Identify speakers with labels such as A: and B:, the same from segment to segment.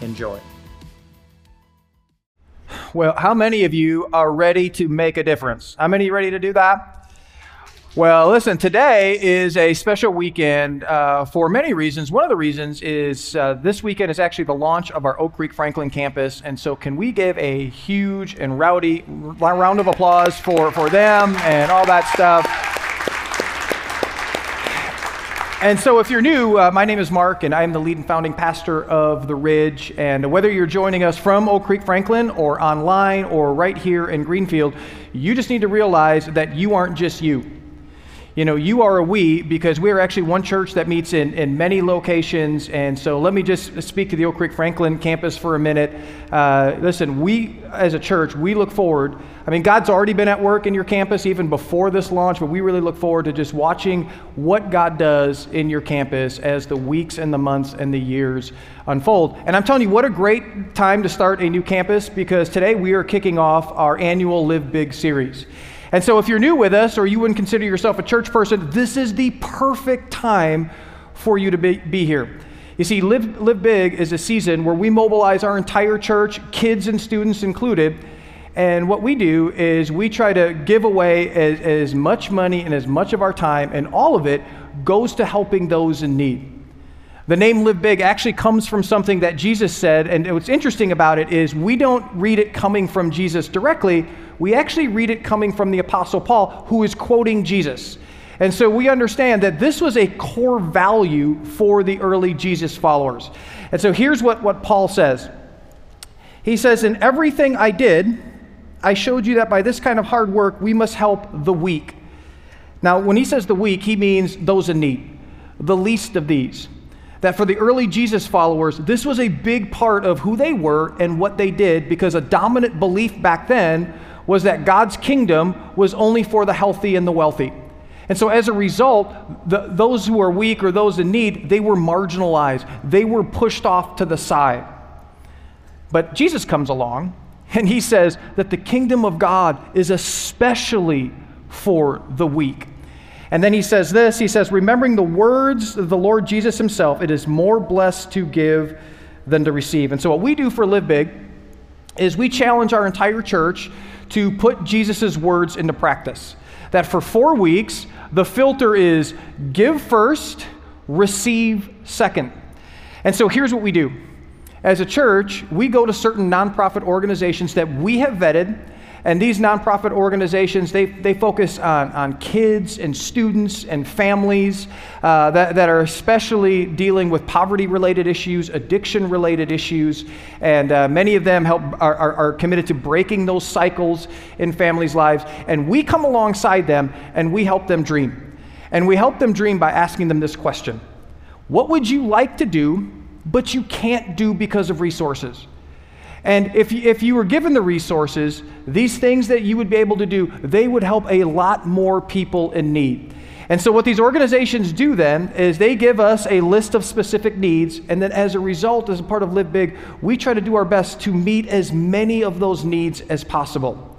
A: Enjoy. Well, how many of you are ready to make a difference? How many are ready to do that? Well, listen, today is a special weekend uh, for many reasons. One of the reasons is uh, this weekend is actually the launch of our Oak Creek Franklin campus. And so, can we give a huge and rowdy round of applause for, for them and all that stuff? And so, if you're new, uh, my name is Mark, and I'm the lead and founding pastor of The Ridge. And whether you're joining us from Oak Creek Franklin or online or right here in Greenfield, you just need to realize that you aren't just you you know, you are a we because we are actually one church that meets in, in many locations. And so let me just speak to the Oak Creek Franklin campus for a minute. Uh, listen, we as a church, we look forward. I mean, God's already been at work in your campus even before this launch, but we really look forward to just watching what God does in your campus as the weeks and the months and the years unfold. And I'm telling you, what a great time to start a new campus because today we are kicking off our annual Live Big series. And so, if you're new with us or you wouldn't consider yourself a church person, this is the perfect time for you to be, be here. You see, Live, Live Big is a season where we mobilize our entire church, kids and students included. And what we do is we try to give away as, as much money and as much of our time, and all of it goes to helping those in need. The name Live Big actually comes from something that Jesus said, and what's interesting about it is we don't read it coming from Jesus directly, we actually read it coming from the Apostle Paul, who is quoting Jesus. And so we understand that this was a core value for the early Jesus followers. And so here's what, what Paul says He says, In everything I did, I showed you that by this kind of hard work, we must help the weak. Now, when he says the weak, he means those in need, the least of these that for the early Jesus followers, this was a big part of who they were and what they did because a dominant belief back then was that God's kingdom was only for the healthy and the wealthy. And so, as a result, the, those who are weak or those in need, they were marginalized. They were pushed off to the side. But Jesus comes along and he says that the kingdom of God is especially for the weak. And then he says this he says, remembering the words of the Lord Jesus himself, it is more blessed to give than to receive. And so, what we do for Live Big is we challenge our entire church to put Jesus' words into practice. That for four weeks, the filter is give first, receive second. And so, here's what we do. As a church, we go to certain nonprofit organizations that we have vetted and these nonprofit organizations, they, they focus on, on kids and students and families uh, that, that are especially dealing with poverty related issues, addiction related issues. And uh, many of them help, are, are, are committed to breaking those cycles in families' lives. And we come alongside them and we help them dream. And we help them dream by asking them this question What would you like to do, but you can't do because of resources? And if, if you were given the resources, these things that you would be able to do, they would help a lot more people in need. And so, what these organizations do then is they give us a list of specific needs, and then as a result, as a part of Live Big, we try to do our best to meet as many of those needs as possible.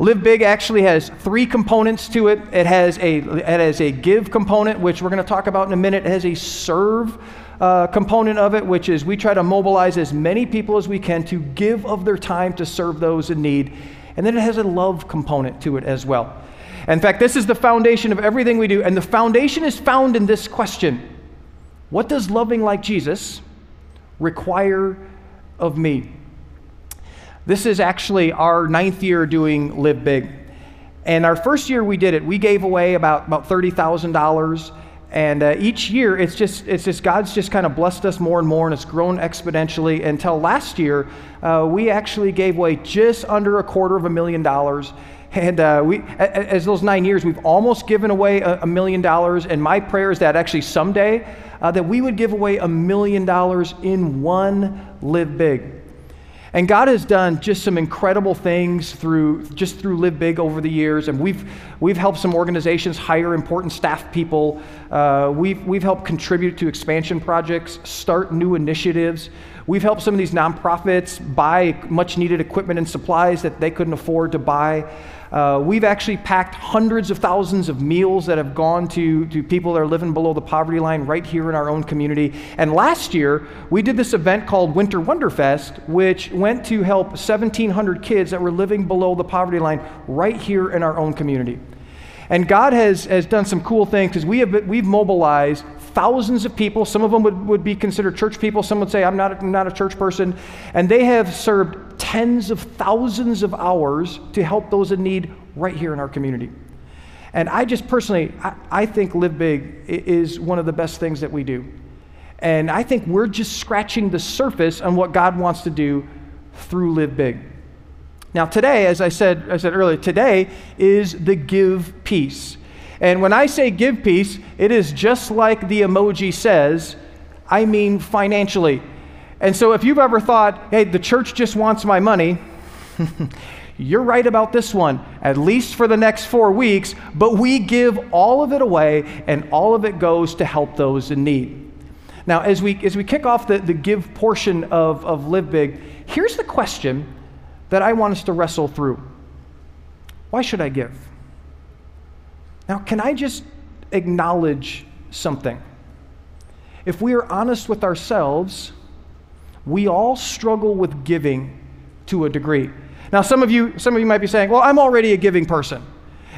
A: Live Big actually has three components to it. It has a, it has a give component, which we're going to talk about in a minute. It has a serve uh, component of it, which is we try to mobilize as many people as we can to give of their time to serve those in need. And then it has a love component to it as well. In fact, this is the foundation of everything we do. And the foundation is found in this question What does loving like Jesus require of me? This is actually our ninth year doing Live Big. And our first year we did it, we gave away about, about $30,000 And uh, each year, it's just, it's just, God's just kind of blessed us more and more, and it's grown exponentially until last year, uh, we actually gave away just under a quarter of a million dollars. And uh, we, as those nine years, we've almost given away a, million dollars. And my prayer is that actually someday, uh, that we would give away a million dollars in one Live Big. And God has done just some incredible things through just through Live Big over the years, and we've we've helped some organizations hire important staff people. Uh, we've we've helped contribute to expansion projects, start new initiatives. We've helped some of these nonprofits buy much needed equipment and supplies that they couldn't afford to buy. Uh, we've actually packed hundreds of thousands of meals that have gone to, to people that are living below the poverty line right here in our own community. And last year, we did this event called Winter Wonderfest, which went to help 1,700 kids that were living below the poverty line right here in our own community. And God has, has done some cool things because we have, we've mobilized thousands of people. Some of them would, would be considered church people. Some would say, I'm not, I'm not a church person. And they have served tens of thousands of hours to help those in need right here in our community. And I just personally, I, I, think Live Big is one of the best things that we do. And I think we're just scratching the surface on what God wants to do through Live Big. Now, today, as I said, I said earlier, today is the give piece. And when I say give piece, it is just like the emoji says, I mean financially. And so if you've ever thought, hey, the church just wants my money, you're right about this one, at least for the next four weeks, but we give all of it away and all of it goes to help those in need. Now, as we, as we kick off the, the give portion of, of Live Big, here's the question that I want us to wrestle through Why should I give? Now, can I just acknowledge something? If we are honest with ourselves, we all struggle with giving to a degree. Now, some of you, some of you might be saying, well, I'm already a giving person.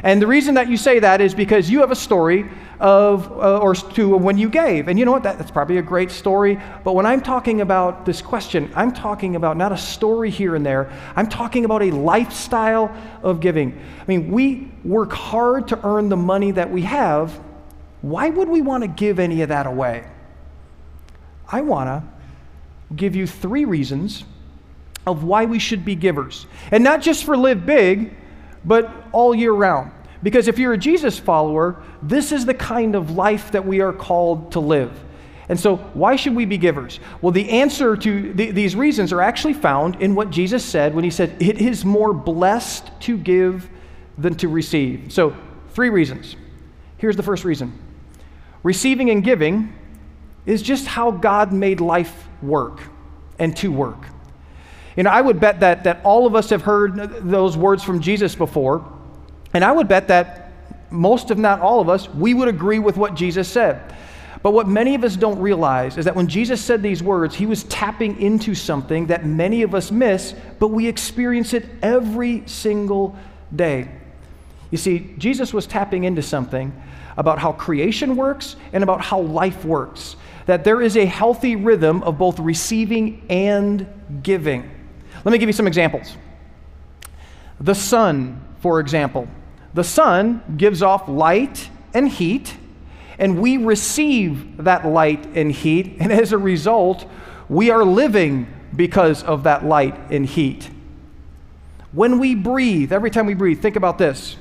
A: And the reason that you say that is because you have a story of, uh, or to when you gave. And you know what? That, that's probably a great story. But when I'm talking about this question, I'm talking about not a story here and there. I'm talking about a lifestyle of giving. I mean, we work hard to earn the money that we have. Why would we want to give any of that away? I want to give you three reasons of why we should be givers. And not just for live big, but all year round. Because if you're a Jesus follower, this is the kind of life that we are called to live. And so, why should we be givers? Well, the answer to th- these reasons are actually found in what Jesus said when he said, It is more blessed to give than to receive. So, three reasons. Here's the first reason receiving and giving is just how God made life work and to work. You know, I would bet that, that all of us have heard those words from Jesus before, and I would bet that most, if not all of us, we would agree with what Jesus said. But what many of us don't realize is that when Jesus said these words, he was tapping into something that many of us miss, but we experience it every single day. You see, Jesus was tapping into something about how creation works and about how life works that there is a healthy rhythm of both receiving and giving. Let me give you some examples. The sun, for example, the sun gives off light and heat, and we receive that light and heat, and as a result, we are living because of that light and heat. When we breathe, every time we breathe, think about this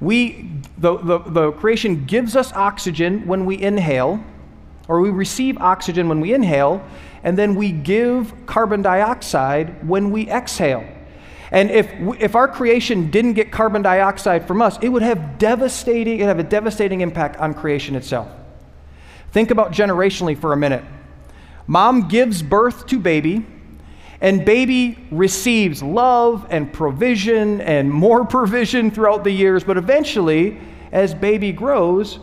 A: we, the, the, the creation gives us oxygen when we inhale, or we receive oxygen when we inhale, and then we give carbon dioxide when we exhale. And if, if our creation didn't get carbon dioxide from us, it would have devastating, it have a devastating impact on creation itself. Think about generationally for a minute. Mom gives birth to baby, and baby receives love and provision and more provision throughout the years, but eventually, as baby grows,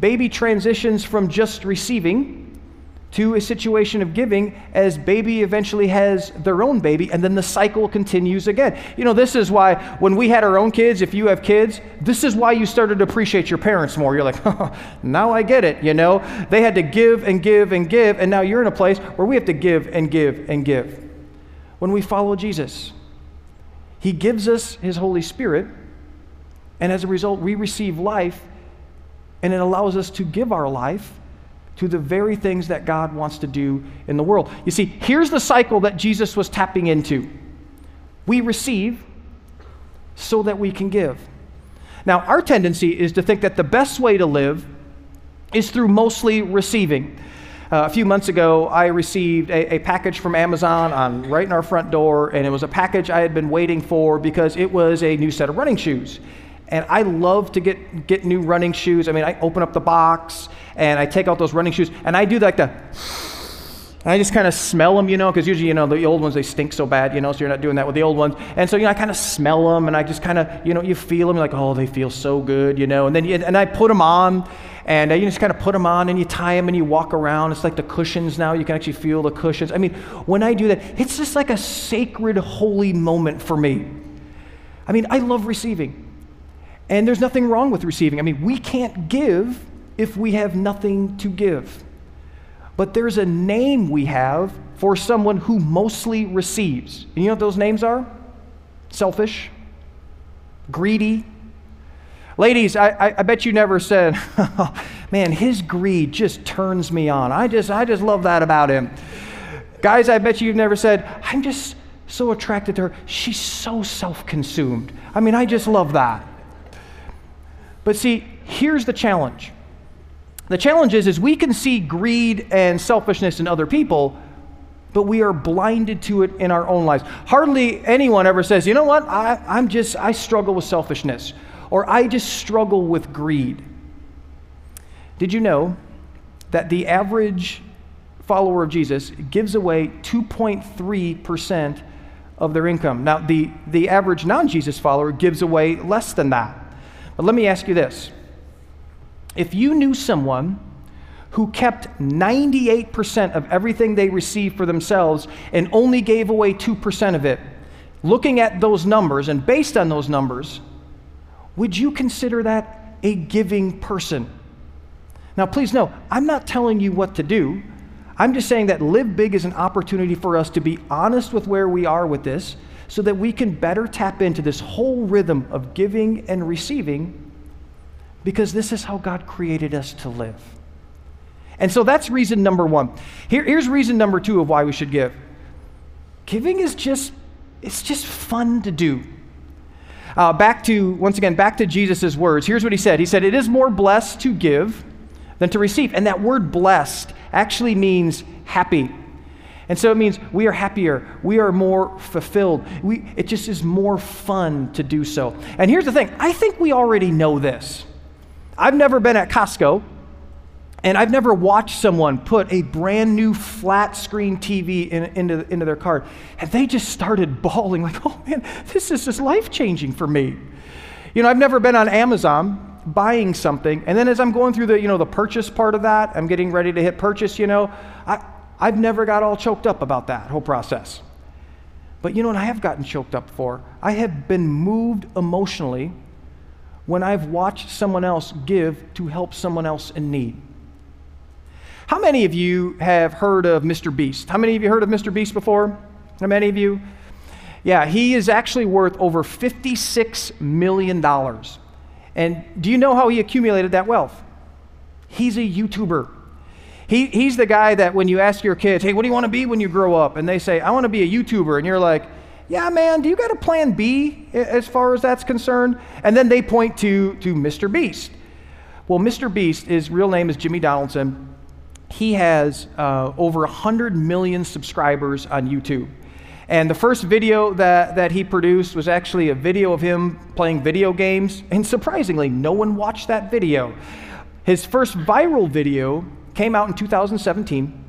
A: baby transitions from just receiving to a situation of giving as baby eventually has their own baby and then the cycle continues again. You know, this is why when we had our own kids, if you have kids, this is why you started to appreciate your parents more. You're like, oh, now I get it, you know? They had to give and give and give, and now you're in a place where we have to give and give and give when we follow Jesus. He gives us His Holy Spirit, and as a result, we receive life, and it allows us to give our life to the very things that God wants to do in the world. You see, here's the cycle that Jesus was tapping into we receive so that we can give. Now, our tendency is to think that the best way to live is through mostly receiving. Uh, a few months ago, I received a, a, package from Amazon on right in our front door, and it was a package I had been waiting for because it was a new set of running shoes. And I love to get, get new running shoes. I mean, I open up the box and I take out those running shoes and I do like the, I just kind of smell them, you know, because usually, you know, the old ones, they stink so bad, you know, so you're not doing that with the old ones. And so, you know, I kind of smell them and I just kind of, you know, you feel them, like, oh, they feel so good, you know. And then, and I put them on and uh, you just kind of put them on and you tie them and you walk around. It's like the cushions now. You can actually feel the cushions. I mean, when I do that, it's just like a sacred, holy moment for me. I mean, I love receiving. And there's nothing wrong with receiving. I mean, we can't give if we have nothing to give. But there's a name we have for someone who mostly receives. And you know what those names are? Selfish, greedy. Ladies, I, I, I bet you never said, oh, man, his greed just turns me on. I just, I just love that about him. Guys, I bet you've never said, I'm just so attracted to her. She's so self consumed. I mean, I just love that. But see, here's the challenge. The challenge is, is we can see greed and selfishness in other people, but we are blinded to it in our own lives. Hardly anyone ever says, you know what, I, I'm just, I struggle with selfishness, or I just struggle with greed. Did you know that the average follower of Jesus gives away 2.3% of their income? Now, the, the average non Jesus follower gives away less than that. But let me ask you this if you knew someone who kept 98% of everything they received for themselves and only gave away 2% of it, looking at those numbers and based on those numbers, would you consider that a giving person? Now, please know, I'm not telling you what to do. I'm just saying that Live Big is an opportunity for us to be honest with where we are with this so that we can better tap into this whole rhythm of giving and receiving because this is how God created us to live. And so that's reason number one. Here, here's reason number two of why we should give. Giving is just, it's just fun to do. Uh, back to, once again, back to Jesus' words. Here's what he said He said, It is more blessed to give than to receive. And that word blessed actually means happy. And so it means we are happier, we are more fulfilled. We, it just is more fun to do so. And here's the thing I think we already know this. I've never been at Costco, and I've never watched someone put a brand new flat screen TV in, into, into their cart, and they just started bawling, like, oh man, this is just life changing for me. You know, I've never been on Amazon buying something and then as i'm going through the you know the purchase part of that i'm getting ready to hit purchase you know I, I've never got all choked up about that whole process. But you know what I have gotten choked up for? I have been moved emotionally when I've watched someone else give to help someone else in need. How many of you have heard of Mr. Beast? How many of you heard of Mr. Beast before? How many of you? Yeah, he is actually worth over $56 million. And do you know how he accumulated that wealth? He's a YouTuber. He, he's the guy that when you ask your kids, hey, what do you want to be when you grow up? And they say, I want to be a YouTuber. And you're like, yeah, man, do you got a plan B as far as that's concerned? And then they point to, to Mr. Beast. Well, Mr. Beast, his real name is Jimmy Donaldson. He has uh, over 100 million subscribers on YouTube. And the first video that, that he produced was actually a video of him playing video games. And surprisingly, no one watched that video. His first viral video came out in 2017.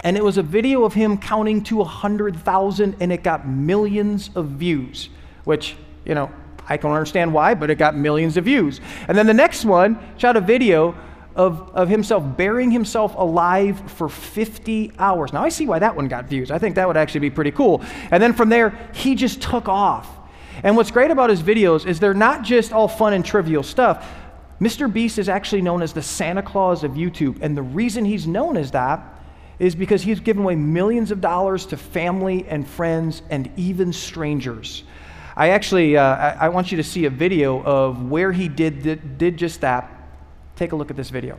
A: And it was a video of him counting to 100,000 and it got millions of views, which, you know, I can understand why, but it got millions of views. And then the next one shot a video of, of himself burying himself alive for 50 hours. Now, I see why that one got views. I think that would actually be pretty cool. And then from there, he just took off. And what's great about his videos is they're not just all fun and trivial stuff. Mr. Beast is actually known as the Santa Claus of YouTube. And the reason he's known as that is because he's given away millions of dollars to family and friends and even strangers. I actually, uh, I, I, want you to see a video of where he did, did, did just that. Take a look at this video.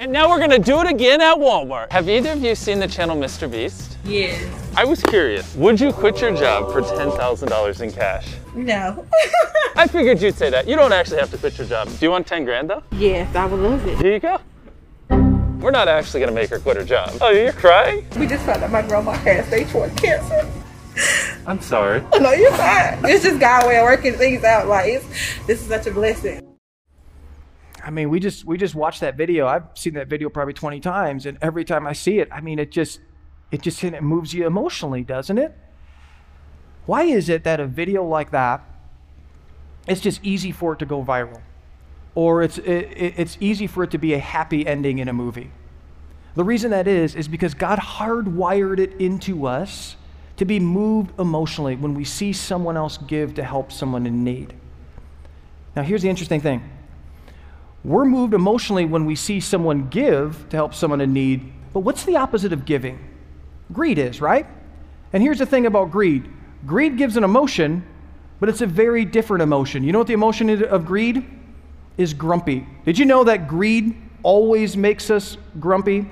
B: And now we're gonna do it again at Walmart. Have either of you seen the channel Mr. Beast?
C: Yes.
B: I was curious, would you quit your job for $10,000 in cash?
C: No.
B: I figured you'd say that. You don't actually have to quit your job. Do you want 10 grand though?
C: yes, I would love it.
B: Here you go. We're not actually gonna make her quit her job. Oh, you're crying?
C: We just found out my grandma had stage four cancer.
B: I'm sorry.
C: No, you're fine. It's just God way of working things out. Like this is such a blessing.
A: I mean, we just we just watched that video. I've seen that video probably 20 times, and every time I see it, I mean, it just it just it moves you emotionally, doesn't it? Why is it that a video like that, it's just easy for it to go viral, or it's it, it's easy for it to be a happy ending in a movie? The reason that is is because God hardwired it into us to be moved emotionally when we see someone else give to help someone in need. Now, here's the interesting thing. We're moved emotionally when we see someone give to help someone in need, but what's the opposite of giving? Greed is, right? And here's the thing about greed greed gives an emotion, but it's a very different emotion. You know what the emotion of greed is? Grumpy. Did you know that greed always makes us grumpy?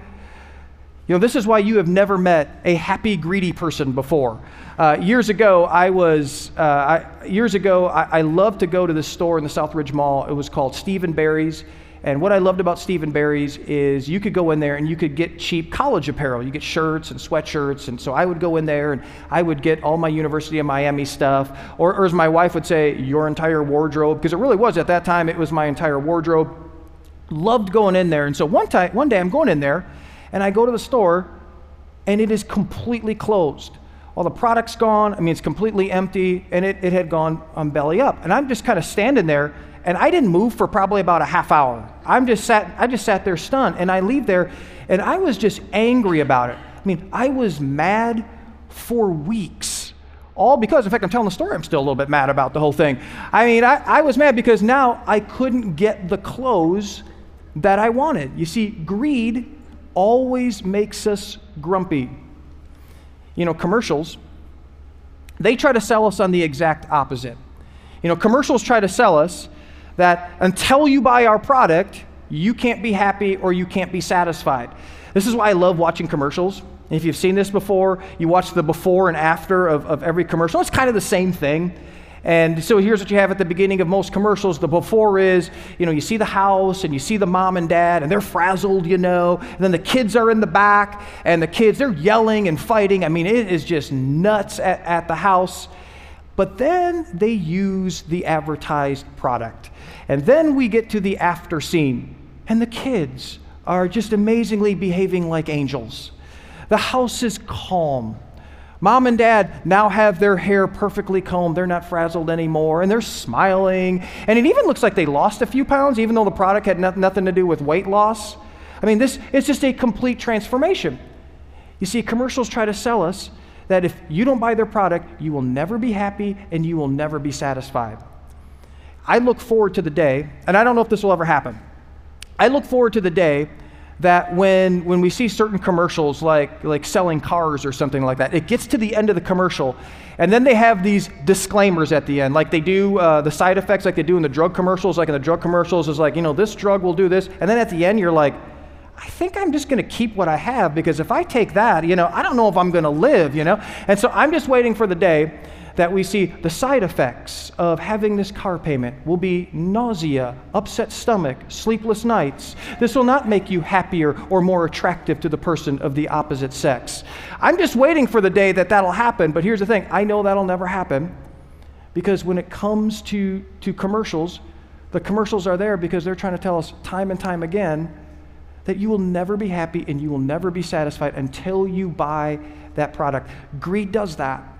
A: You know, this is why you have never met a happy, greedy person before. Uh, years ago, I was, uh, I, years ago, I, I loved to go to this store in the Southridge Mall. It was called Steve & Barry's. And what I loved about Steve & Barry's is you could go in there and you could get cheap college apparel. You get shirts and sweatshirts. And so I would go in there and I would get all my University of Miami stuff. Or, or as my wife would say, your entire wardrobe, because it really was at that time, it was my entire wardrobe. Loved going in there. And so one, time, one day I'm going in there and I go to the store and it is completely closed. All the product's gone. I mean, it's completely empty, and it, it had gone on belly up. And I'm just kind of standing there, and I didn't move for probably about a half hour. I'm just sat, I just sat there stunned, and I leave there, and I was just angry about it. I mean, I was mad for weeks. All because, in fact, I'm telling the story, I'm still a little bit mad about the whole thing. I mean, I, I was mad because now I couldn't get the clothes that I wanted. You see, greed always makes us grumpy. You know, commercials, they try to sell us on the exact opposite. You know, commercials try to sell us that until you buy our product, you can't be happy or you can't be satisfied. This is why I love watching commercials. If you've seen this before, you watch the before and after of, of every commercial. It's kind of the same thing. And so here's what you have at the beginning of most commercials. The before is, you know, you see the house and you see the mom and dad and they're frazzled, you know. And then the kids are in the back and the kids, they're yelling and fighting. I mean, it is just nuts at, at the house. But then they use the advertised product. And then we get to the after scene. And the kids are just amazingly behaving like angels. The house is calm. Mom and dad now have their hair perfectly combed. They're not frazzled anymore, and they're smiling. And it even looks like they lost a few pounds, even though the product had nothing to do with weight loss. I mean, this is just a complete transformation. You see, commercials try to sell us that if you don't buy their product, you will never be happy and you will never be satisfied. I look forward to the day, and I don't know if this will ever happen. I look forward to the day that when, when we see certain commercials like, like selling cars or something like that, it gets to the end of the commercial, and then they have these disclaimers at the end, like they do uh, the side effects, like they do in the drug commercials. Like in the drug commercials, is like, you know, this drug will do this. And then at the end, you're like, I think I'm just going to keep what I have because if I take that, you know, I don't know if I'm going to live, you know? And so I'm just waiting for the day that we see the side effects of having this car payment will be nausea, upset stomach, sleepless nights. This will not make you happier or more attractive to the person of the opposite sex. I'm just waiting for the day that that'll happen, but here's the thing I know that'll never happen because when it comes to, to commercials, the commercials are there because they're trying to tell us time and time again that you will never be happy and you will never be satisfied until you buy that product. Greed does that.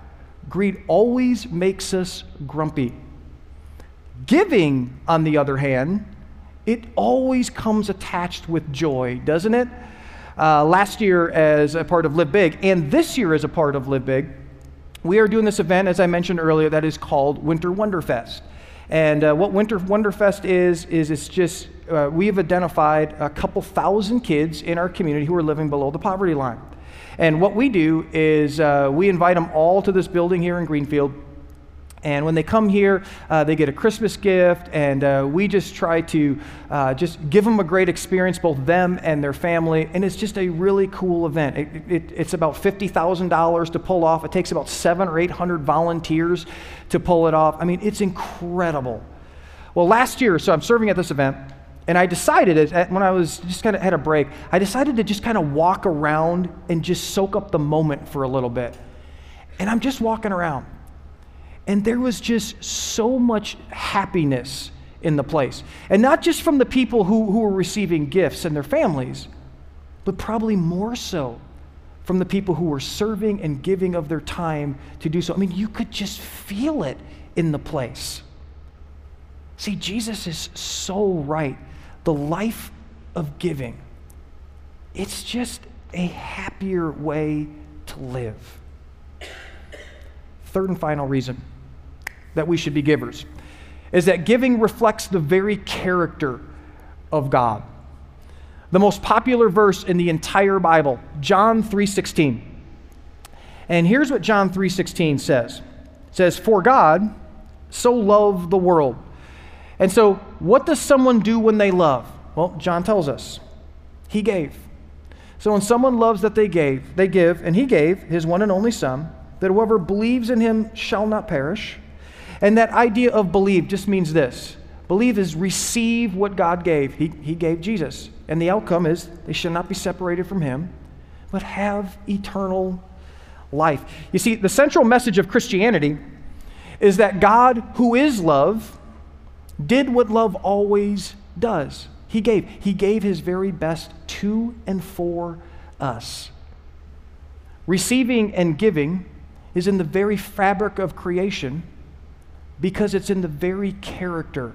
A: Greed always makes us grumpy. Giving, on the other hand, it always comes attached with joy, doesn't it? Uh, last year, as a part of Live Big, and this year, as a part of Live Big, we are doing this event, as I mentioned earlier, that is called Winter Wonderfest. And uh, what Winter Wonderfest is, is it's just, uh, we have identified a couple thousand kids in our community who are living below the poverty line. And what we do is uh, we invite them all to this building here in Greenfield. And when they come here, uh, they get a Christmas gift, and uh, we just try to uh, just give them a great experience, both them and their family. And it's just a really cool event. It, it, it's about $50,000 to pull off. It takes about seven or 800 volunteers to pull it off. I mean, it's incredible. Well, last year, so I'm serving at this event, and I decided when I was just kind of had a break, I decided to just kind of walk around and just soak up the moment for a little bit. And I'm just walking around. And there was just so much happiness in the place. And not just from the people who, who were receiving gifts and their families, but probably more so from the people who were serving and giving of their time to do so. I mean, you could just feel it in the place. See, Jesus is so right. The life of giving, it's just a happier way to live. Third and final reason that we should be givers is that giving reflects the very character of God. The most popular verse in the entire Bible, John 3:16. And here's what John 3:16 says. It says, "For God so loved the world." And so, what does someone do when they love? Well, John tells us. He gave. So when someone loves that they gave, they give, and he gave his one and only son, that whoever believes in him shall not perish, and that idea of believe just means this believe is receive what God gave. He, he gave Jesus. And the outcome is they shall not be separated from Him, but have eternal life. You see, the central message of Christianity is that God, who is love, did what love always does. He gave. He gave His very best to and for us. Receiving and giving is in the very fabric of creation because it's in the very character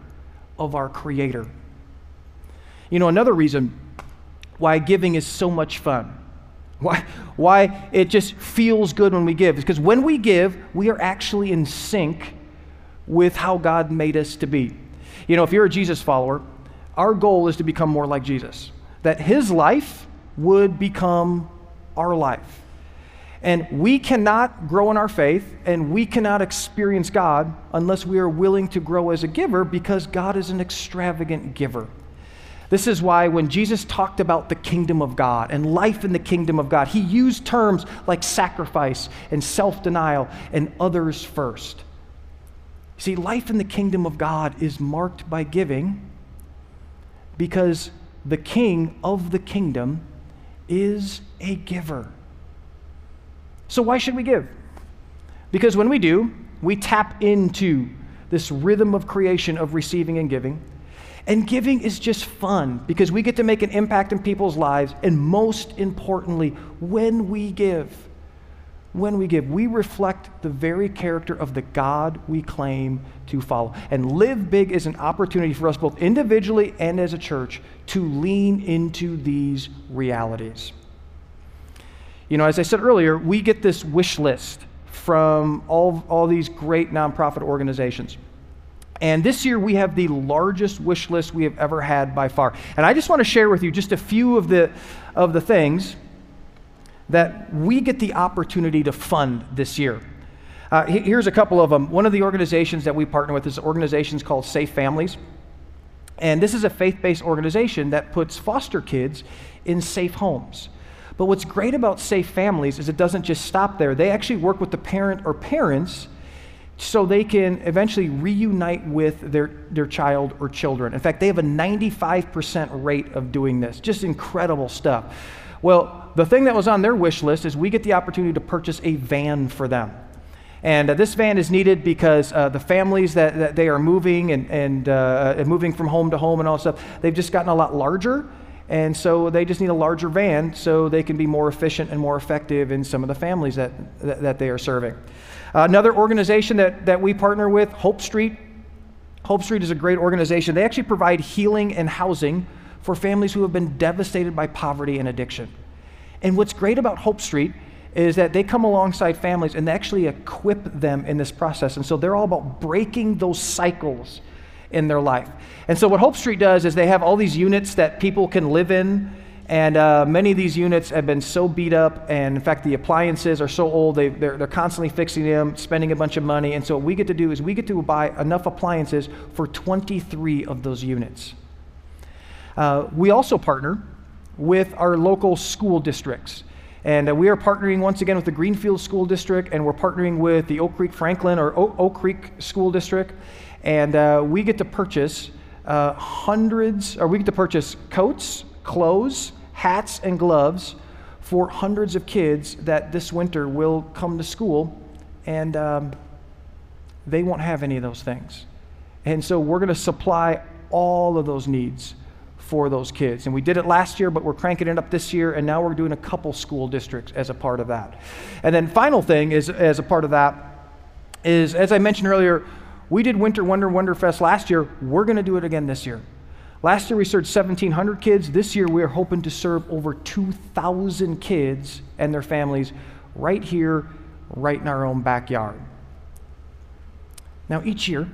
A: of our Creator. You know, another reason why giving is so much fun, why, why it just feels good when we give, is because when we give, we are actually in sync with how God made us to be. You know, if you're a Jesus follower, our goal is to become more like Jesus, that His life would become our life. And we cannot grow in our faith and we cannot experience God unless we are willing to grow as a giver because God is an extravagant giver. This is why when Jesus talked about the kingdom of God and life in the kingdom of God, he used terms like sacrifice and self denial and others first. See, life in the kingdom of God is marked by giving because the king of the kingdom is a giver. So, why should we give? Because when we do, we tap into this rhythm of creation of receiving and giving. And giving is just fun because we get to make an impact in people's lives. And most importantly, when we give, when we give, we reflect the very character of the God we claim to follow. And Live Big is an opportunity for us, both individually and as a church, to lean into these realities. You know, as I said earlier, we get this wish list from all, all these great nonprofit organizations. And this year we have the largest wish list we have ever had by far. And I just want to share with you just a few of the, of the things that we get the opportunity to fund this year. Uh, here's a couple of them. One of the organizations that we partner with is organizations called Safe Families. And this is a faith based organization that puts foster kids in safe homes. But what's great about Safe Families is it doesn't just stop there. They actually work with the parent or parents so they can eventually reunite with their, their child or children. In fact, they have a 95% rate of doing this. Just incredible stuff. Well, the thing that was on their wish list is we get the opportunity to purchase a van for them. And uh, this van is needed because uh, the families that, that, they are moving and, and uh, moving from home to home and all stuff, they've just gotten a lot larger. And so they just need a larger van so they can be more efficient and more effective in some of the families that, that, that they are serving. Another organization that, that we partner with, Hope Street. Hope Street is a great organization. They actually provide healing and housing for families who have been devastated by poverty and addiction. And what's great about Hope Street is that they come alongside families and they actually equip them in this process. And so they're all about breaking those cycles in their life. And so, what Hope Street does is they have all these units that people can live in And uh, many of these units have been so beat up, and in fact, the appliances are so old, they, they're, they're constantly fixing them, spending a bunch of money. And so, what we get to do is we get to buy enough appliances for 23 of those units. Uh, we also partner with our local school districts. And uh, we are partnering once again with the Greenfield School District, and we're partnering with the Oak Creek Franklin or o- Oak Creek School District. And uh, we get to purchase uh, hundreds, or we get to purchase coats, clothes, hats, and gloves for hundreds of kids that this winter will come to school, and um, they won't have any of those things. And so we're going to supply all of those needs for those kids. And we did it last year, but we're cranking it up this year, and now we're doing a couple school districts as a part of that. And then, final thing is, as a part of that, is as I mentioned earlier, we did Winter Wonder Wonder Fest last year. We're going to do it again this year. Last year we served 1,700 kids. This year we are hoping to serve over 2,000 kids and their families right here, right in our own backyard. Now, each year,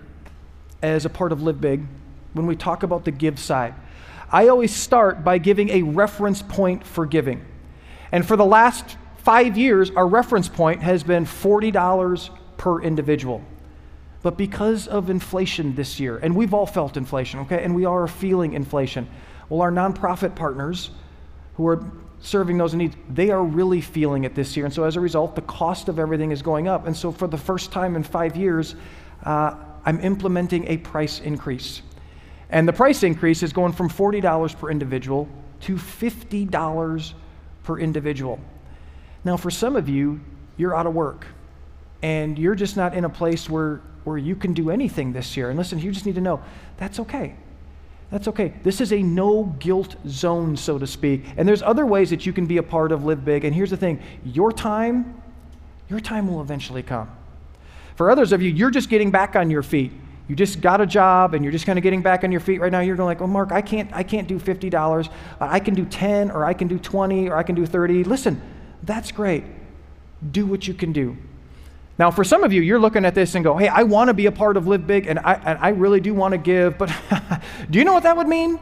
A: as a part of Live Big, when we talk about the give side, I always start by giving a reference point for giving. And for the last five years, our reference point has been $40 per individual. But because of inflation this year, and we've all felt inflation, okay, and we are feeling inflation, well, our nonprofit partners who are serving those in need, they are really feeling it this year. And so as a result, the cost of everything is going up. And so for the first time in five years, uh, I'm implementing a price increase. And the price increase is going from $40 per individual to $50 per individual. Now, for some of you, you're out of work and you're just not in a place where, where you can do anything this year. And listen, you just need to know that's okay. That's okay. This is a no guilt zone, so to speak. And there's other ways that you can be a part of Live Big. And here's the thing your time, your time will eventually come. For others of you, you're just getting back on your feet you just got a job and you're just kind of getting back on your feet right now you're going like oh mark i can't i can't do $50 i can do 10 or i can do 20 or i can do 30 listen that's great. Do what you can do. Now for some of you you're looking at this and go hey i want to be a part of live big and i, and I really do want to give but do you know what that would mean?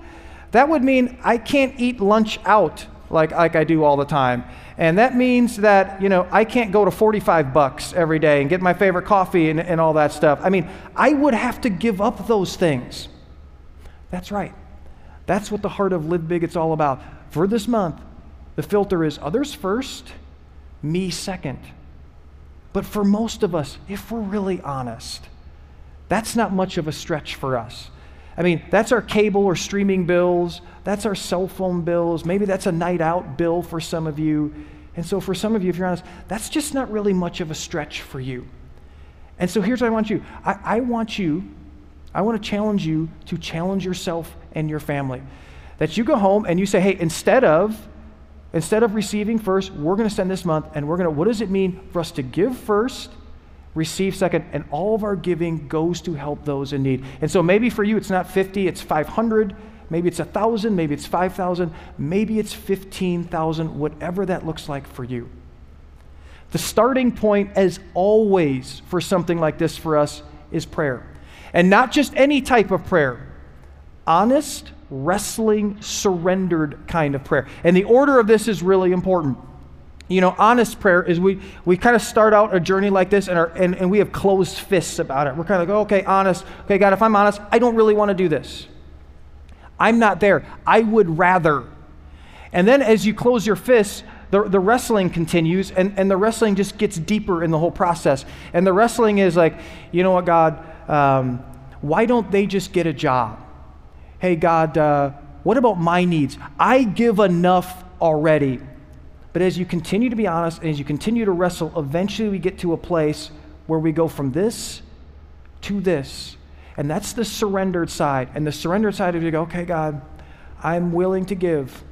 A: That would mean i can't eat lunch out like, like i do all the time and that means that, you know, I can't go to 45 bucks every day and get my favorite coffee and, and all that stuff. I mean, I would have to give up those things. That's right. That's what the heart of Live Big it's all about. For this month, the filter is others first, me second. But for most of us, if we're really honest, that's not much of a stretch for us. I mean, that's our cable or streaming bills, that's our cell phone bills, maybe that's a night out bill for some of you. And so, for some of you, if you're honest, that's just not really much of a stretch for you. And so, here's what I want you I, I want you, I want to challenge you to challenge yourself and your family. That you go home and you say, hey, instead of, instead of receiving first, we're going to send this month and we're going to, what does it mean for us to give first receive second, and all of our giving goes to help those in need. And so maybe for you it's not 50, it's 500, maybe it's 1,000, maybe it's 5,000, maybe it's 15,000, whatever that looks like for you. The starting point, as always, for something like this for us is prayer. And not just any type of prayer, honest, wrestling, surrendered kind of prayer. And the order of this is really important you know, honest prayer is we, we kind of start out a journey like this and, our, and, and we have closed fists about it. We're kind of like, oh, okay, honest. Okay, God, if I'm honest, I don't really want to do this. I'm not there. I would rather. And then as you close your fists, the, the wrestling continues and, and the wrestling just gets deeper in the whole process. And the wrestling is like, you know what, God, um, why don't they just get a job? Hey, God, uh, what about my needs? I give enough already. But as you continue to be honest and as you continue to wrestle, eventually we get to a place where we go from this to this. And that's the surrendered side. And the surrendered side is you go, okay, God, I'm willing to give.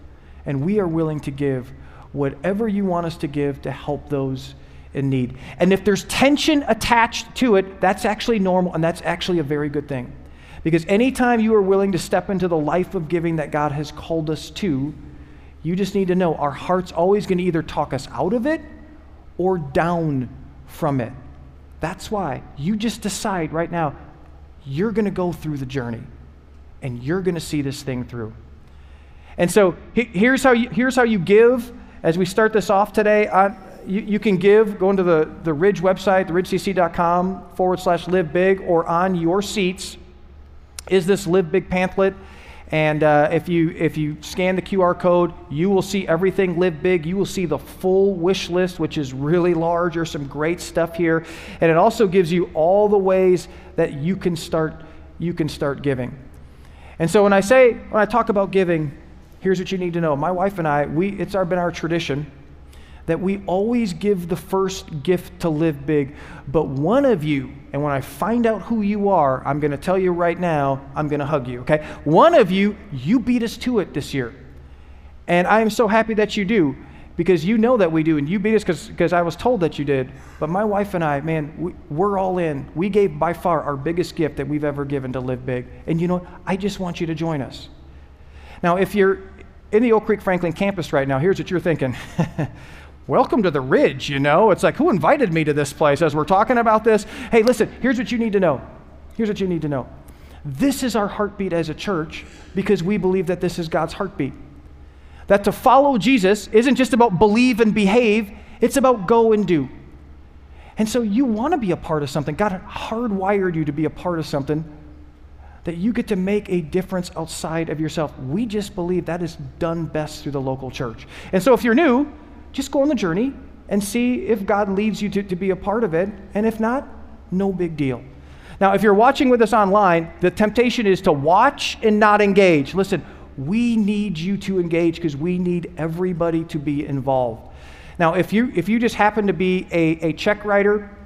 A: And we are willing to give whatever you want us to give to help those in need. And if there's tension attached to it, that's actually normal and that's actually a very good thing. Because anytime you are willing to step into the life of giving that God has called us to, you just need to know our heart's always going to either talk us out of it or down from it. That's why you just decide right now you're going to go through the journey and you're going to see this thing through. And so here's how you, here's how you give as we start this off today. On, you, you can give going to the, the Ridge website, theridgecc.com forward slash live big, or on your seats is this live big pamphlet. And uh, if, you, if you scan the QR code, you will see everything live big. You will see the full wish list, which is really large. There's some great stuff here. And it also gives you all the ways that you can start, you can start giving. And so when I say, when I talk about giving, here's what you need to know. My wife and I, we, it's our, been our tradition that we always give the first gift to live big. But one of you, and when I find out who you are, I'm going to tell you right now, I'm going to hug you, okay? One of you, you beat us to it this year. And I am so happy that you do because you know that we do, and you beat us because I was told that you did. But my wife and I, man, we, we're all in. We gave by far our biggest gift that we've ever given to Live Big. And you know, I just want you to join us. Now, if you're in the Oak Creek Franklin campus right now, here's what you're thinking. Welcome to the Ridge, you know? It's like, who invited me to this place as we're talking about this? Hey, listen, here's what you need to know. Here's what you need to know. This is our heartbeat as a church because we believe that this is God's heartbeat. That to follow Jesus isn't just about believe and behave, it's about go and do. And so you want to be a part of something. God hardwired you to be a part of something that you get to make a difference outside of yourself. We just believe that is done best through the local church. And so if you're new, just go on the journey and see if God leads you to, to be a part of it. And if not, no big deal. Now, if you're watching with us online, the temptation is to watch and not engage. Listen, we need you to engage because we need everybody to be involved. Now, if you, if you just happen to be a, a check writer,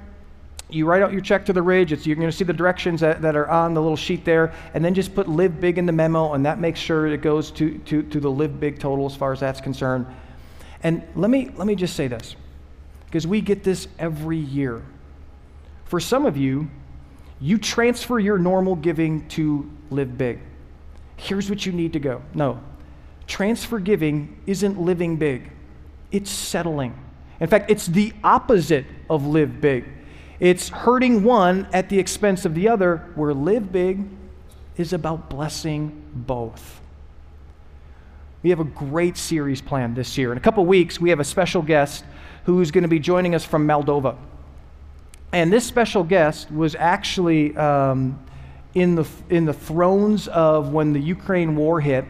A: you write out your check to the ridge. It's, you're going to see the directions that, that are on the little sheet there, and then just put live big in the memo, and that makes sure it goes to, to, to the live big total as far as that's concerned. And let me, let me just say this, because we get this every year. For some of you, you transfer your normal giving to live big. Here's what you need to go. No, transfer giving isn't living big, it's settling. In fact, it's the opposite of live big. It's hurting one at the expense of the other, where live big is about blessing both. We have a great series planned this year. In a couple weeks, we have a special guest who's going to be joining us from Moldova. And this special guest was actually um, in, the, in the thrones of when the Ukraine war hit,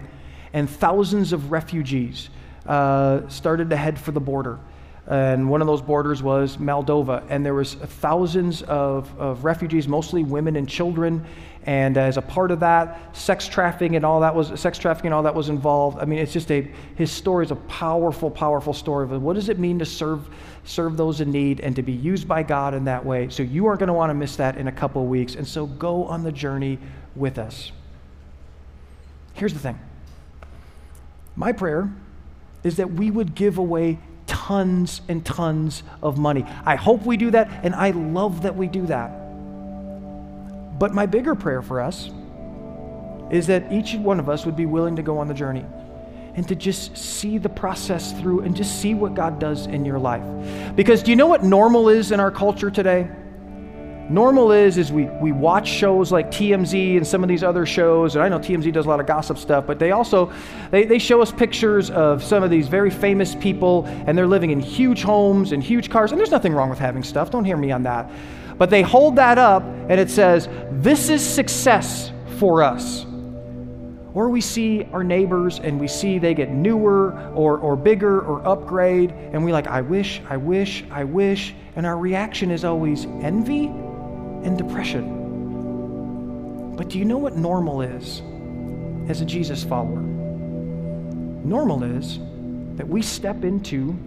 A: and thousands of refugees uh, started to head for the border and one of those borders was Moldova, and there was thousands of, of refugees, mostly women and children, and as a part of that, sex trafficking and all that was sex trafficking and all that was involved. I mean, it's just a his story is a powerful, powerful story of what does it mean to serve serve those in need and to be used by God in that way. So you aren't going to want to miss that in a couple of weeks, and so go on the journey with us. Here's the thing. My prayer is that we would give away tons and tons of money. I hope we do that, and I love that we do that. But my bigger prayer for us is that each one of us would be willing to go on the journey and to just see the process through and just see what God does in your life. Because do you know what normal is in our culture today? Normal is is we, we watch shows like TMZ and some of these other shows, and I know TMZ does a lot of gossip stuff, but they also they, they show us pictures of some of these very famous people, and they're living in huge homes and huge cars, and there's nothing wrong with having stuff. Don't hear me on that. But they hold that up and it says, This is success for us. Or we see our neighbors and we see they get newer or, or bigger or upgrade, and we like, I wish, I wish, I wish. And our reaction is always envy and depression. But do you know what normal is as a Jesus follower? Normal is that we step into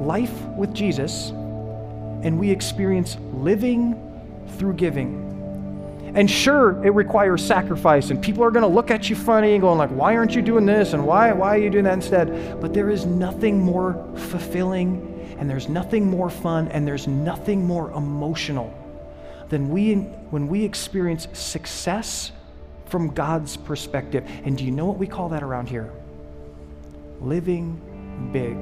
A: life with Jesus and we experience living through giving. And sure, it requires sacrifice, and people are going to look at you funny and going like, "Why aren't you doing this?" and "Why why are you doing that instead?" But there is nothing more fulfilling, and there's nothing more fun, and there's nothing more emotional than we, when we experience success from God's perspective. And do you know what we call that around here? Living big.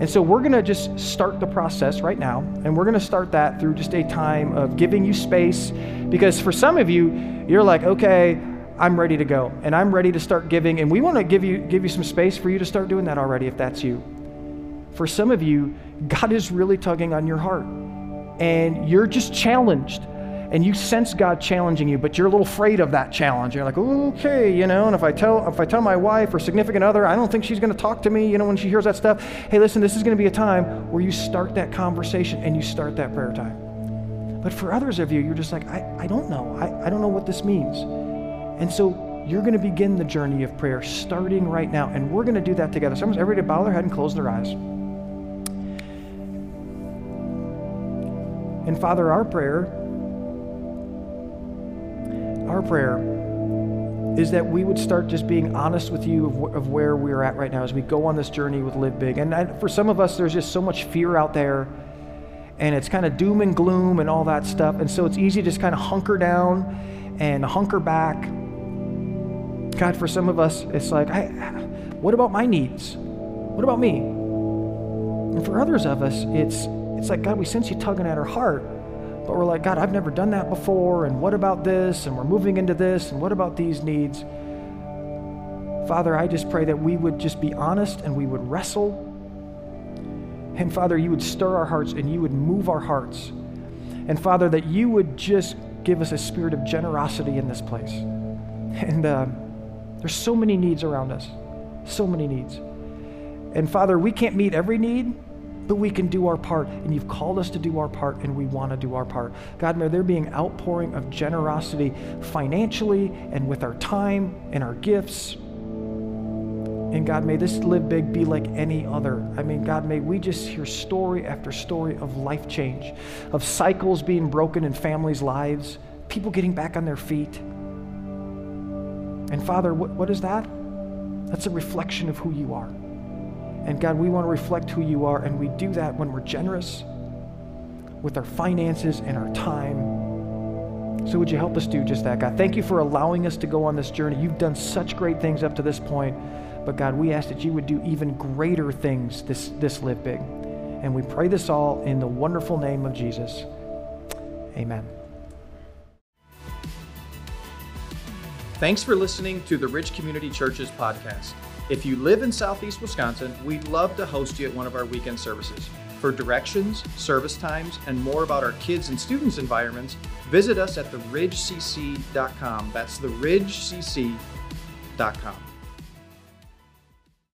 A: And so we're going to just start the process right now. And we're going to start that through just a time of giving you space. Because for some of you, you're like, okay, I'm ready to go and I'm ready to start giving. And we want to give you, give you some space for you to start doing that already if that's you. For some of you, God is really tugging on your heart and you're just challenged and you sense God challenging you, but you're a little afraid of that challenge. You're like, okay, you know, and if I tell if I tell my wife or significant other, I don't think she's to talk to me, you know, when she hears that stuff. Hey, listen, this is to be a time where you start that conversation and you start that prayer time. But for others of you, you're just like, I, I don't know. I, I don't know what this means. And so you're going to begin the journey of prayer starting right now. And we're going to do that together. So everybody bow their head and close their eyes. And Father, our prayer, our prayer is that we would start just being honest with you of, of where we're at right now as we go on this journey with Live Big. And I, for some of us, there's just so much fear out there, and it's kind of doom and gloom and all that stuff. And so it's easy to just kind of hunker down and hunker back. God, for some of us, it's like, I, what about my needs? What about me? And for others of us, it's it's like, God, we sense you tugging at our heart, but we're like, God, I've never done that before, and what about this? And we're moving into this, and what about these needs? Father, I just pray that we would just be honest and we would wrestle. And Father, you would stir our hearts and you would move our hearts. And Father, that you would just give us a spirit of generosity in this place. And uh, there's so many needs around us, so many needs. And Father, we can't meet every need, but we can do our part. And you've called us to do our part, and we want to do our part. God, may there be an outpouring of generosity financially and with our time and our gifts. And God, may this live big be like any other. I mean, God, may we just hear story after story of life change, of cycles being broken in families' lives, people getting back on their feet. And Father, what, what is that? That's a reflection of who you are. And God, we want to reflect who you are, and we do that when we're generous with our finances and our time. So, would you help us do just that, God? Thank you for allowing us to go on this journey. You've done such great things up to this point, but God, we ask that you would do even greater things this, this Live Big. And we pray this all in the wonderful name of Jesus. Amen.
D: Thanks for listening to the Ridge Community Church's podcast. If you live in southeast Wisconsin, we'd love to host you at one of our weekend services. For directions, service times, and more about our kids and students' environments, visit us at theridgecc.com. That's theridgecc.com.